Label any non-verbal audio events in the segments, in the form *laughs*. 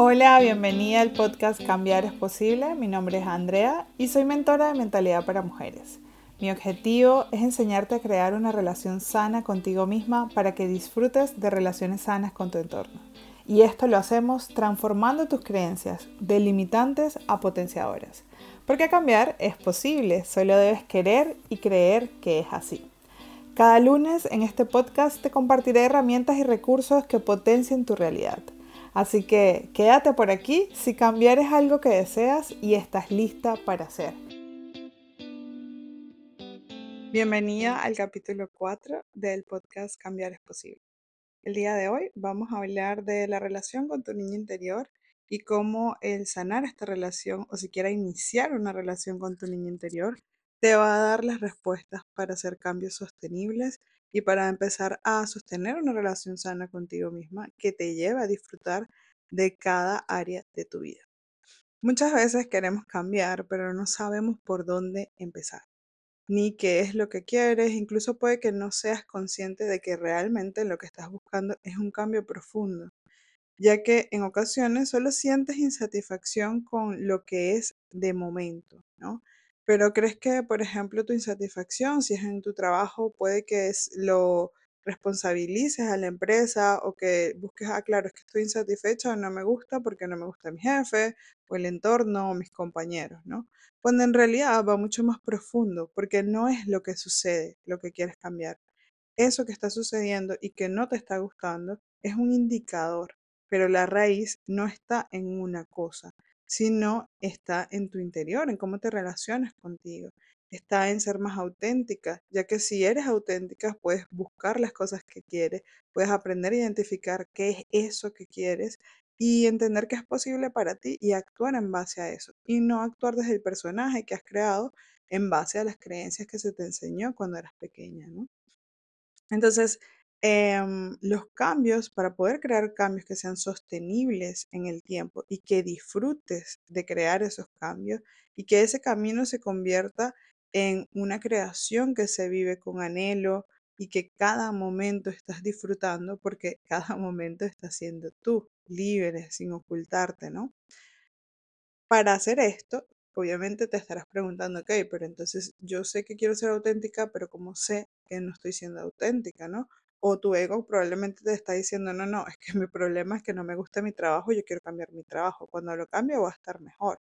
Hola, bienvenida al podcast Cambiar es Posible. Mi nombre es Andrea y soy mentora de mentalidad para mujeres. Mi objetivo es enseñarte a crear una relación sana contigo misma para que disfrutes de relaciones sanas con tu entorno. Y esto lo hacemos transformando tus creencias de limitantes a potenciadoras. Porque cambiar es posible, solo debes querer y creer que es así. Cada lunes en este podcast te compartiré herramientas y recursos que potencien tu realidad. Así que quédate por aquí si cambiar es algo que deseas y estás lista para hacer. Bienvenida al capítulo 4 del podcast Cambiar es posible. El día de hoy vamos a hablar de la relación con tu niño interior y cómo el sanar esta relación o siquiera iniciar una relación con tu niño interior te va a dar las respuestas para hacer cambios sostenibles y para empezar a sostener una relación sana contigo misma que te lleve a disfrutar de cada área de tu vida. Muchas veces queremos cambiar, pero no sabemos por dónde empezar, ni qué es lo que quieres, incluso puede que no seas consciente de que realmente lo que estás buscando es un cambio profundo, ya que en ocasiones solo sientes insatisfacción con lo que es de momento, ¿no? Pero crees que, por ejemplo, tu insatisfacción, si es en tu trabajo, puede que lo responsabilices a la empresa o que busques, ah, claro, es que estoy insatisfecho, no me gusta porque no me gusta mi jefe o el entorno o mis compañeros, ¿no? Cuando en realidad va mucho más profundo, porque no es lo que sucede lo que quieres cambiar. Eso que está sucediendo y que no te está gustando es un indicador, pero la raíz no está en una cosa, sino está en tu interior, en cómo te relacionas contigo. Está en ser más auténtica, ya que si eres auténtica puedes buscar las cosas que quieres, puedes aprender a identificar qué es eso que quieres y entender que es posible para ti y actuar en base a eso y no actuar desde el personaje que has creado en base a las creencias que se te enseñó cuando eras pequeña, ¿no? Entonces, em, los cambios, para poder crear cambios que sean sostenibles en el tiempo y que disfrutes de crear esos cambios y que ese camino se convierta en una creación que se vive con anhelo y que cada momento estás disfrutando porque *laughs* cada momento estás siendo tú, libre, sin ocultarte, ¿no? Para hacer esto, obviamente te estarás preguntando, ok, pero entonces yo sé que quiero ser auténtica, pero ¿cómo sé que no estoy siendo auténtica, no? O tu ego probablemente te está diciendo, no, no, es que *laughs* mi problema es que no me gusta mi trabajo, yo quiero cambiar mi trabajo. Cuando lo cambio voy a estar mejor.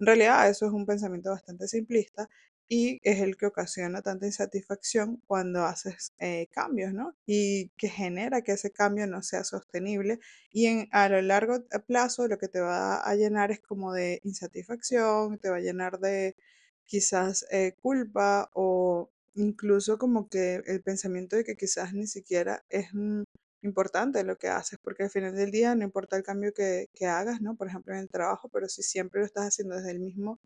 En realidad eso es un pensamiento bastante simplista y es el que ocasiona tanta insatisfacción cuando haces eh, cambios, ¿no? Y que genera que ese cambio no sea sostenible y a lo largo plazo lo que te va a llenar es como de insatisfacción, te va a llenar de quizás eh, culpa o incluso como que el pensamiento de que quizás ni siquiera es mm, importante lo que haces, porque al final del día no importa el cambio que, que hagas, ¿no? Por ejemplo, en el trabajo, pero si siempre lo estás haciendo desde el mismo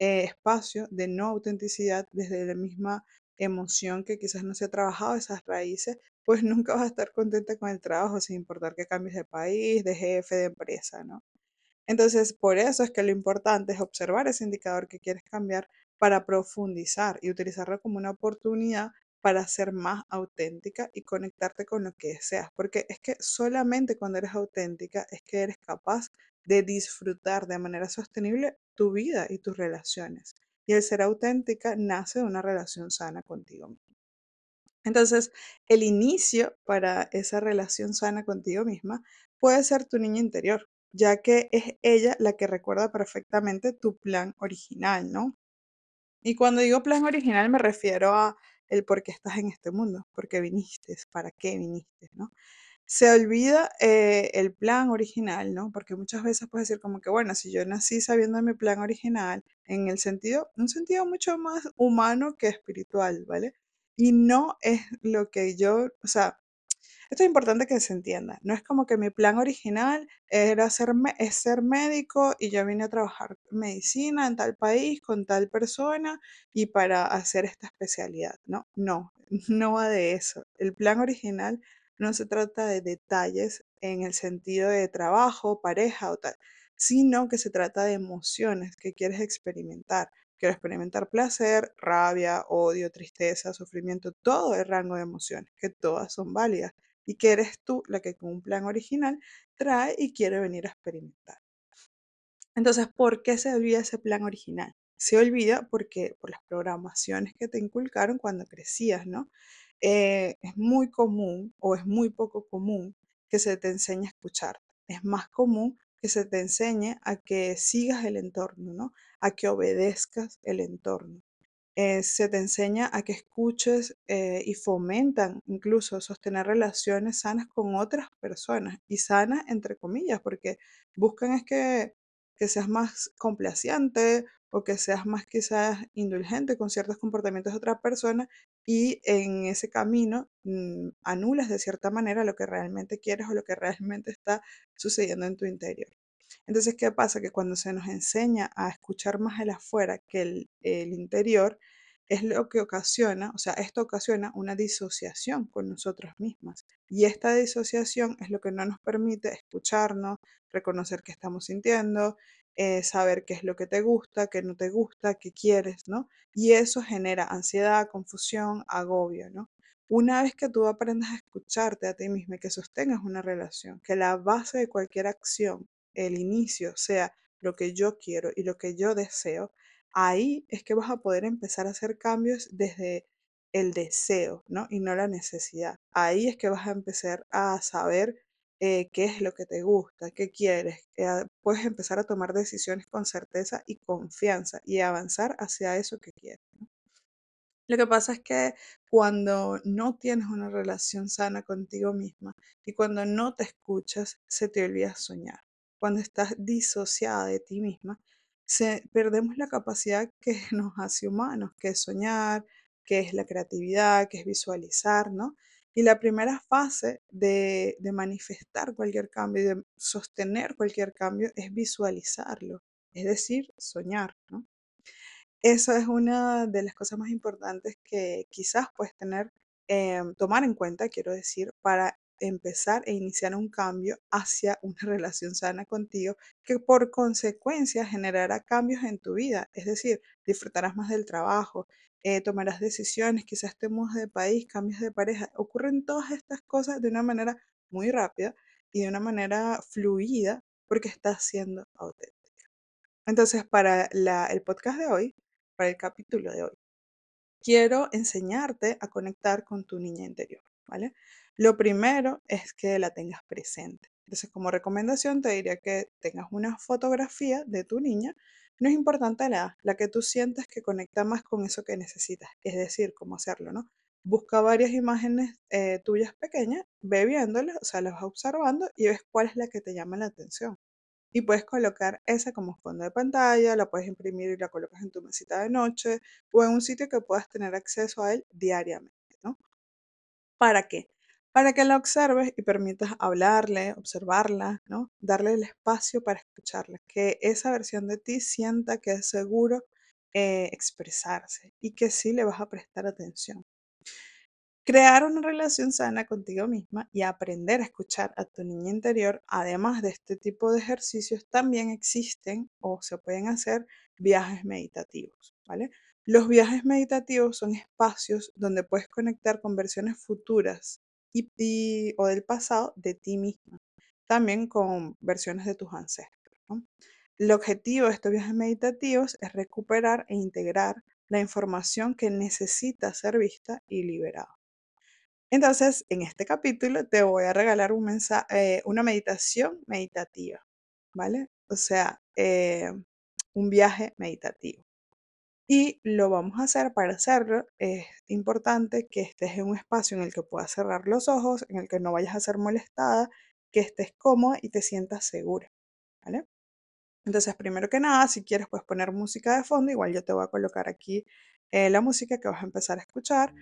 eh, espacio de no autenticidad desde la misma emoción que quizás no se ha trabajado esas raíces, pues *laughs* nunca vas a estar contenta con el trabajo sin importar que cambies de país, de jefe, de empresa, ¿no? Entonces, por eso es que lo importante es observar ese indicador que quieres cambiar para profundizar y utilizarlo como una oportunidad para ser más auténtica y conectarte con lo que deseas. Porque es que solamente cuando eres auténtica es que eres capaz de disfrutar de manera sostenible tu vida y tus relaciones. Y el ser auténtica nace de una relación sana contigo misma. Entonces, el inicio para esa relación sana contigo misma puede ser tu niña interior, ya que es ella la que recuerda perfectamente tu plan original, ¿no? Y cuando digo plan original me refiero a el por qué estás en este mundo, por qué viniste, para qué viniste, ¿no? Se olvida eh, el plan original, ¿no? Porque muchas veces puedes decir como que, bueno, si yo nací sabiendo mi plan original, en el sentido, un sentido mucho más humano que espiritual, ¿vale? Y no es lo que yo, o sea, esto es importante que se entienda. No es como que mi plan original era ser, es ser médico y yo vine a trabajar medicina en tal país con tal persona y para hacer esta especialidad. No, no, *laughs* no va de eso. El plan original no se trata de detalles en el sentido de trabajo, pareja o tal, sino que se trata de emociones que quieres experimentar. Quiero experimentar placer, rabia, odio, tristeza, sufrimiento, todo el rango de emociones, que todas son válidas y que eres tú la que con un plan original trae y quiere venir a experimentar. Entonces, ¿por qué se olvida ese plan original? Se olvida porque por las programaciones que te inculcaron cuando crecías, ¿no? Eh, es muy común o es muy poco común que se te enseñe a escuchar. Es más común que se te enseñe a que sigas el entorno, ¿no? A que obedezcas el entorno. Eh, se te enseña a que escuches eh, y fomentan incluso sostener relaciones sanas con otras personas y sanas entre comillas, porque buscan es que, que seas más complaciente o que seas más quizás indulgente con ciertos comportamientos de otra persona y en ese camino mm, anulas de cierta manera lo que realmente quieres o lo que realmente está sucediendo en tu interior. Entonces, ¿qué pasa? Que cuando se nos enseña a escuchar más el afuera que el, el interior, es lo que ocasiona, o sea, esto ocasiona una disociación con nosotros mismas. Y esta disociación es lo que no nos permite escucharnos, reconocer qué estamos sintiendo, eh, saber qué es lo que te gusta, qué no te gusta, qué quieres, ¿no? Y eso genera ansiedad, confusión, agobio, ¿no? Una vez que tú aprendas a escucharte a ti misma y que sostengas una relación, que la base de cualquier acción, el inicio, sea lo que yo quiero y lo que yo deseo, ahí es que vas a poder empezar a hacer cambios desde el deseo, ¿no? Y no la necesidad. Ahí es que vas a empezar a saber eh, qué es lo que te gusta, qué quieres. Eh, puedes empezar a tomar decisiones con certeza y confianza y avanzar hacia eso que quieres. Lo que pasa es que cuando no tienes una relación sana contigo misma y cuando no te escuchas, se te olvida soñar. Cuando estás disociada de ti misma, se, perdemos la capacidad que *laughs* nos hace humanos, que es soñar, que es la creatividad, que es visualizar, ¿no? Y la primera fase de, de manifestar cualquier cambio y de sostener cualquier cambio es visualizarlo, es decir, soñar, ¿no? Eso es una de las cosas más importantes que quizás puedes tener, em, tomar en cuenta, quiero decir, para empezar e iniciar un cambio hacia una *laughs* relación sana contigo que por consecuencia generará cambios en tu vida. Es decir, disfrutarás más del trabajo, eh, tomarás decisiones, quizás te de país, cambios de pareja. Ocurren todas estas cosas de una manera muy rápida y de una manera fluida porque estás siendo auténtica. Entonces, para el podcast de hoy, para el capítulo de hoy, quiero enseñarte a conectar con tu niña interior, Lo primero es que la tengas presente. Entonces, como recomendación, te diría que tengas una fotografía de tu niña. No es importante la la que tú sientas que conecta más con eso que necesitas. Es decir, cómo hacerlo, ¿no? Busca varias imágenes eh, tuyas pequeñas, ve viéndolas, o sea, las vas observando y ves cuál es la que te llama la atención. Y puedes colocar esa como fondo de pantalla, la puedes imprimir y la colocas en tu mesita de noche o en un sitio que puedas tener acceso a él diariamente. ¿Para qué? para que la observes y permitas hablarle, observarla, ¿no? Darle el espacio para escucharla, que esa versión de ti sienta que es seguro eh, expresarse y que sí le vas a prestar atención. Crear una relación sana contigo misma y aprender a escuchar a tu niña interior, además de este tipo de ejercicios, también existen o se pueden hacer viajes meditativos, ¿vale? Los viajes meditativos son espacios donde puedes conectar con versiones futuras y, o del pasado de ti misma, también con versiones de tus ancestros. El objetivo de estos viajes meditativos es recuperar e integrar la información que necesita ser vista y liberada. Entonces, en este capítulo te voy a regalar eh, una meditación meditativa, ¿vale? O sea, eh, un viaje meditativo. Y lo vamos a hacer, para hacerlo es importante que estés en un espacio en el que puedas cerrar los ojos, en el que no vayas a ser molestada, que estés cómoda y te sientas segura, ¿vale? Entonces, primero que nada, si quieres, puedes poner música de fondo, igual yo te voy a colocar aquí eh, la música que vas a empezar a escuchar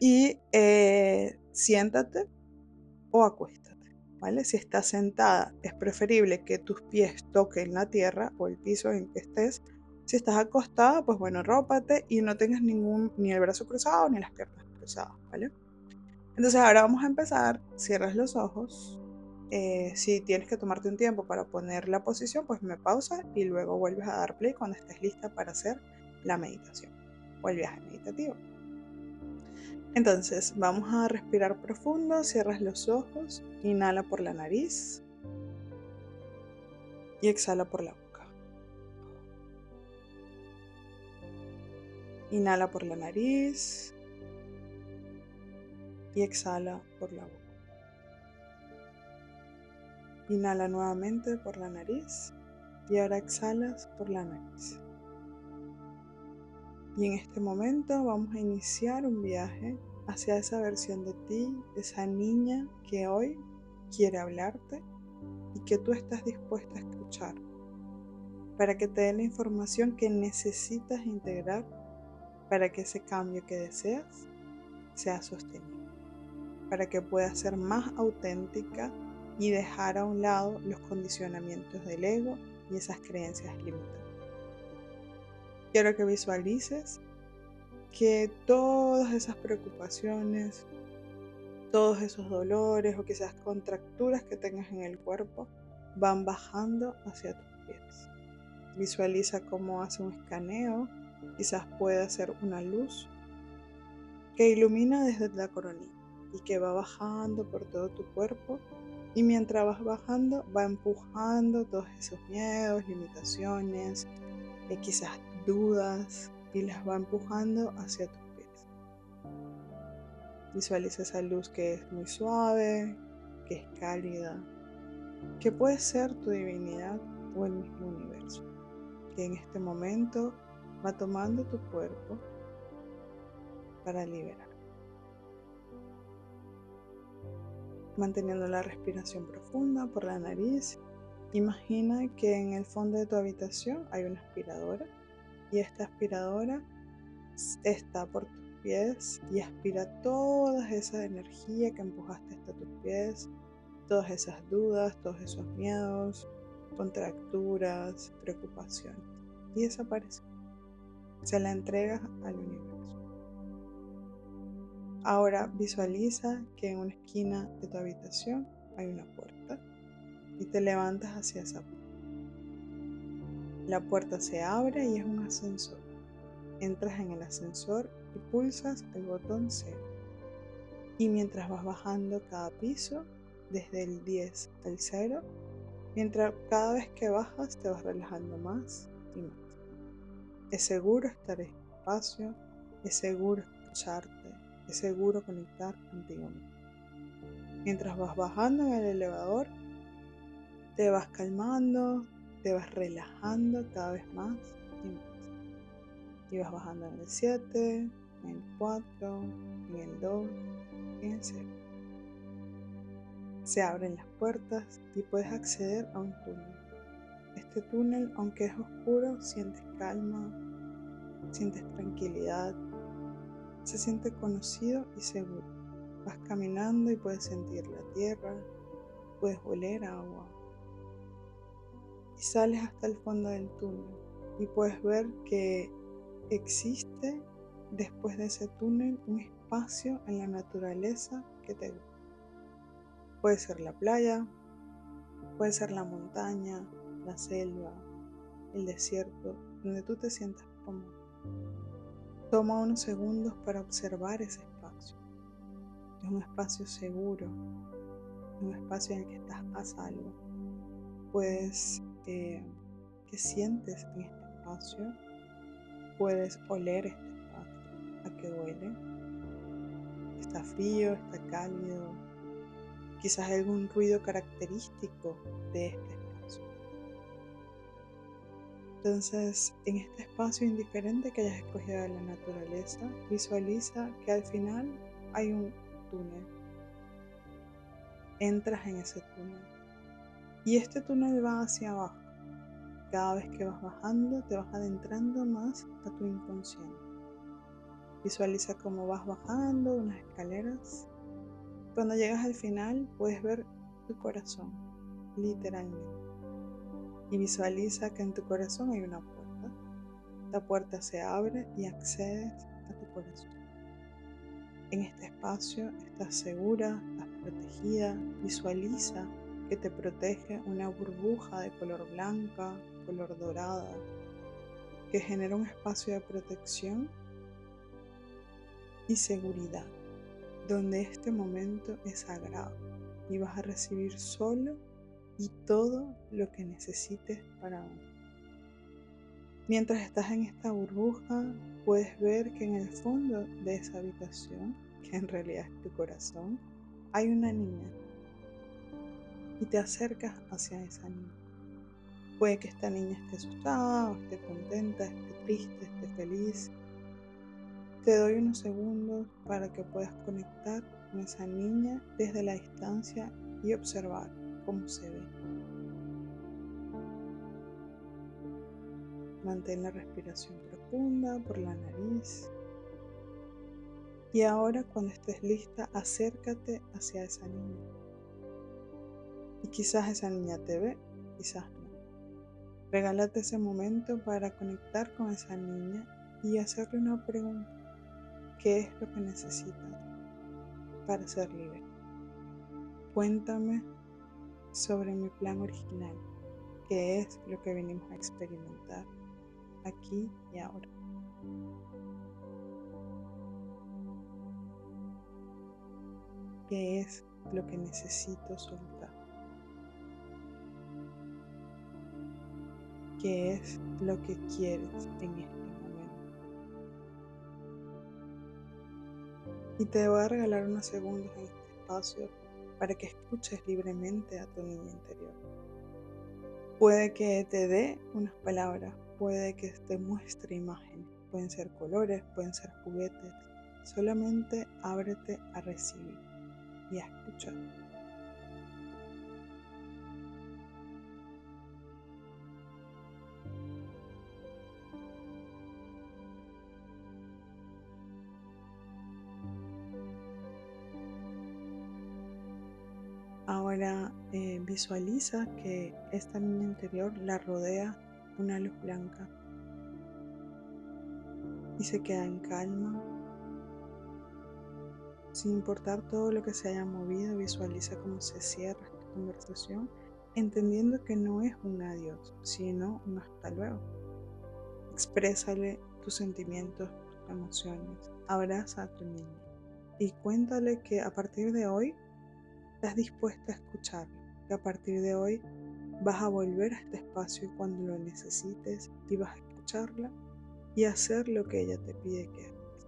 y eh, siéntate o acuéstate, ¿vale? Si estás sentada, es preferible que tus pies toquen la tierra o el piso en que estés si estás acostada, pues bueno, rópate y no tengas ningún, ni el brazo cruzado ni las piernas cruzadas, ¿vale? Entonces ahora vamos a empezar, cierras los ojos. Eh, si tienes que tomarte un tiempo para poner la posición, pues me pausa y luego vuelves a dar play cuando estés lista para hacer la meditación o el viaje meditativo. Entonces, vamos a respirar profundo, cierras los ojos, inhala por la nariz y exhala por la boca. Inhala por la nariz y exhala por la boca. Inhala nuevamente por la nariz y ahora exhalas por la nariz. Y en este momento vamos a iniciar un viaje hacia esa versión de ti, esa niña que hoy quiere hablarte y que tú estás dispuesta a escuchar para que te dé la información que necesitas integrar para que ese cambio que deseas sea sostenible, para que puedas ser más auténtica y dejar a un lado los condicionamientos del ego y esas creencias limitadas. Quiero que visualices que todas esas preocupaciones, todos esos dolores o quizás contracturas que tengas en el cuerpo van bajando hacia tus pies. Visualiza cómo hace un escaneo, quizás puede hacer una luz que ilumina desde la coronilla y que va bajando por todo tu cuerpo y mientras vas bajando va empujando todos esos miedos, limitaciones, y quizás dudas y las va empujando hacia tus pies. Visualiza esa luz que es muy suave, que es cálida, que puede ser tu divinidad o el mismo universo, que en este momento va tomando tu cuerpo para liberar. Manteniendo la respiración profunda por la nariz, imagina que en el fondo de tu habitación hay una aspiradora y esta aspiradora está por tus pies y aspira toda esa energía que empujaste hasta tus pies, todas esas dudas, todos esos miedos, contracturas, preocupaciones y desaparece. Se la entregas al universo. Ahora visualiza que en una esquina de tu habitación hay una puerta y te levantas hacia esa puerta. La puerta se abre y es un ascensor. Entras en el ascensor y pulsas el botón 0. Y mientras vas bajando cada piso, desde el 10 al 0, mientras cada vez que bajas te vas relajando más. Es seguro estar en espacio, es seguro escucharte, es seguro conectar contigo mismo. Mientras vas bajando en el elevador, te vas calmando, te vas relajando cada vez más y más. Y vas bajando en el 7, en el 4, en el 2 y en el 0. Se abren las puertas y puedes acceder a un túnel. Este túnel, aunque es oscuro, sientes calma, sientes tranquilidad, se siente conocido y seguro. Vas caminando y puedes sentir la tierra, puedes oler agua, y sales hasta el fondo del túnel y puedes ver que existe después de ese túnel un espacio en la naturaleza que te gusta. Puede ser la playa, puede ser la montaña, la selva, el desierto, donde tú te sientas cómodo. Toma unos segundos para observar ese espacio. Es un espacio seguro, un espacio en el que estás a salvo. Puedes que sientes en este espacio. Puedes oler este espacio, a qué huele. Está frío, está cálido. Quizás algún ruido característico de este. Entonces, en este espacio indiferente que hayas escogido de la naturaleza, visualiza que al final hay un túnel. Entras en ese túnel y este túnel va hacia abajo. Cada vez que vas bajando, te vas adentrando más a tu inconsciente. Visualiza cómo vas bajando unas escaleras. Cuando llegas al final, puedes ver tu corazón, literalmente. Y visualiza que en tu corazón hay una puerta. La puerta se abre y accedes a tu corazón. En este espacio estás segura, estás protegida. Visualiza que te protege una burbuja de color blanca, color dorada, que genera un espacio de protección y seguridad donde este momento es sagrado y vas a recibir solo y todo lo que necesites para uno. Mientras estás en esta burbuja, puedes ver que en el fondo de esa habitación, *laughs* que en realidad es tu corazón, hay una niña. Y te acercas hacia esa niña. Puede que esta niña esté asustada, esté contenta, esté triste, esté feliz. Te doy unos segundos para que puedas conectar con esa niña desde la distancia y observar cómo se ve. Mantén la respiración profunda por la nariz. Y ahora cuando estés lista, acércate hacia esa niña. Y quizás esa niña te ve, quizás no. Regálate ese momento para conectar con esa niña y hacerle una pregunta. ¿Qué es lo que necesitas para ser libre? Cuéntame sobre mi plan original, qué es lo que venimos a experimentar aquí y ahora. ¿Qué es lo que necesito soltar? qué es lo que quieres en este momento. Y te voy a regalar unos segundos en este espacio para que escuches libremente a tu niña interior. Puede que te dé unas palabras, puede que te muestre imágenes, pueden ser colores, pueden ser juguetes. Solamente ábrete a recibir y a escuchar. Eh, visualiza que esta niña interior la rodea una luz blanca y se queda en calma. Sin importar todo lo que se haya movido, visualiza cómo se cierra esta conversación, entendiendo que no es un adiós, sino un hasta luego. Exprésale tus sentimientos, tus emociones, abraza a tu niña y cuéntale que a partir de hoy estás dispuesta a escucharlo, que a partir de hoy vas a volver a este espacio cuando lo necesites y vas a escucharla y hacer lo que ella te pide que hagas.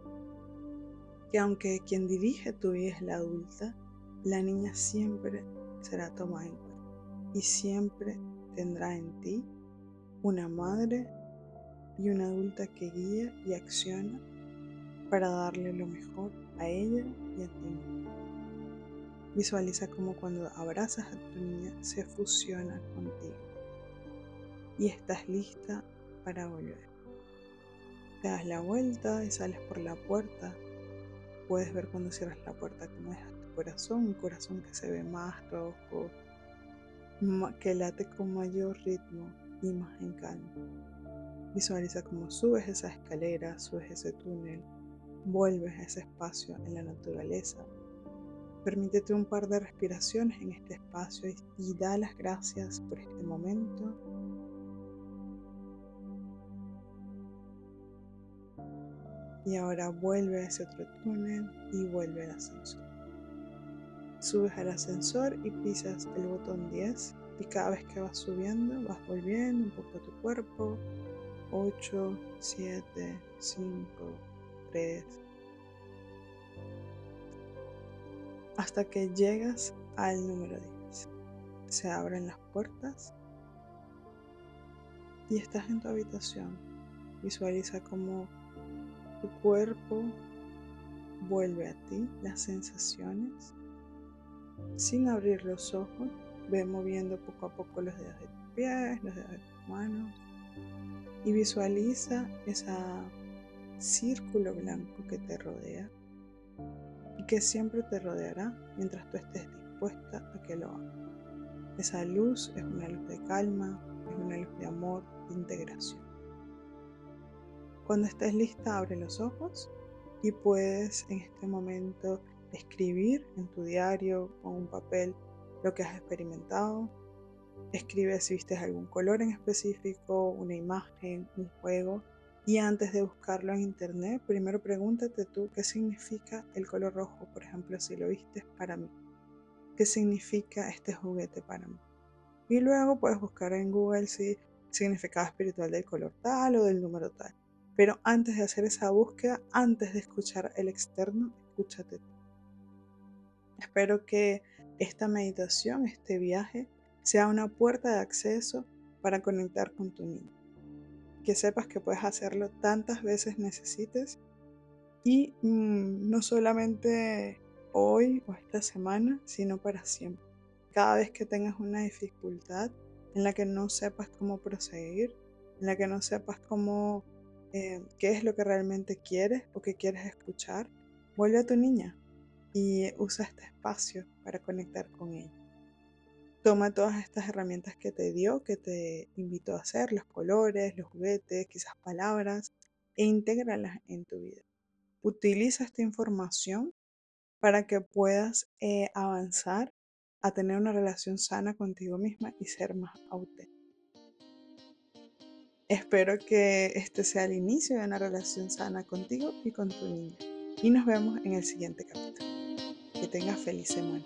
Que aunque quien dirige tu vida es la adulta, la niña siempre será tomada en cuenta y siempre tendrá en ti una madre y una adulta que guía y acciona para darle lo mejor a ella y a ti Visualiza como cuando abrazas a tu niña se fusiona contigo y estás lista para volver. Te das la vuelta y sales por la puerta. Puedes ver cuando cierras la puerta cómo es tu corazón, un corazón que se ve más rojo, que late con mayor ritmo y más en calma. Visualiza cómo subes esa escalera, subes ese túnel, vuelves a ese espacio en la naturaleza Permítete un par de respiraciones en este espacio y, da las gracias por este momento. Y ahora vuelve a ese otro túnel y vuelve al ascensor. Subes al ascensor y pisas el botón 10 y cada vez que vas subiendo vas volviendo un poco a tu cuerpo. 8, 7, 5, 3, hasta que llegas al número 10. Se abren las puertas y estás en tu habitación. Visualiza cómo tu cuerpo vuelve a ti, las sensaciones. Sin abrir los ojos, ve moviendo poco a poco los dedos de tus pies, los dedos de tus manos y visualiza ese círculo blanco que te rodea que siempre te rodeará mientras tú estés dispuesta a que lo haga. Esa luz es una luz de calma, es una luz de amor, de integración. Cuando estés lista, abre los ojos y puedes en este momento escribir en tu diario o un papel lo que has experimentado. Escribe si viste algún color en específico, una imagen, un juego, Y antes de buscarlo en internet, primero pregúntate tú qué significa el color rojo, por ejemplo, si lo viste para mí. ¿Qué significa este juguete para mí? Y luego puedes buscar en Google si significado espiritual del color tal o del número tal. Pero antes de hacer esa búsqueda, antes de escuchar el externo, escúchate tú. Espero que esta meditación, este viaje, sea una puerta de acceso para conectar con tu niño que sepas que puedes hacerlo tantas veces necesites y mm, no solamente hoy o esta semana, sino para siempre. Cada vez que tengas una dificultad en la que no sepas cómo proseguir, en la que no sepas cómo, eh, qué es lo que realmente quieres o qué quieres escuchar, vuelve a tu niña y usa este espacio para conectar con ella. Toma todas estas herramientas que te dio, que te invitó a hacer, los colores, los juguetes, quizás palabras, e intégralas en tu vida. Utiliza esta información para que puedas eh, avanzar a tener una relación sana contigo misma y ser más auténtica. Espero que este sea el inicio de una relación sana contigo y con tu niña. Y nos vemos en el siguiente capítulo. Que tengas feliz semana.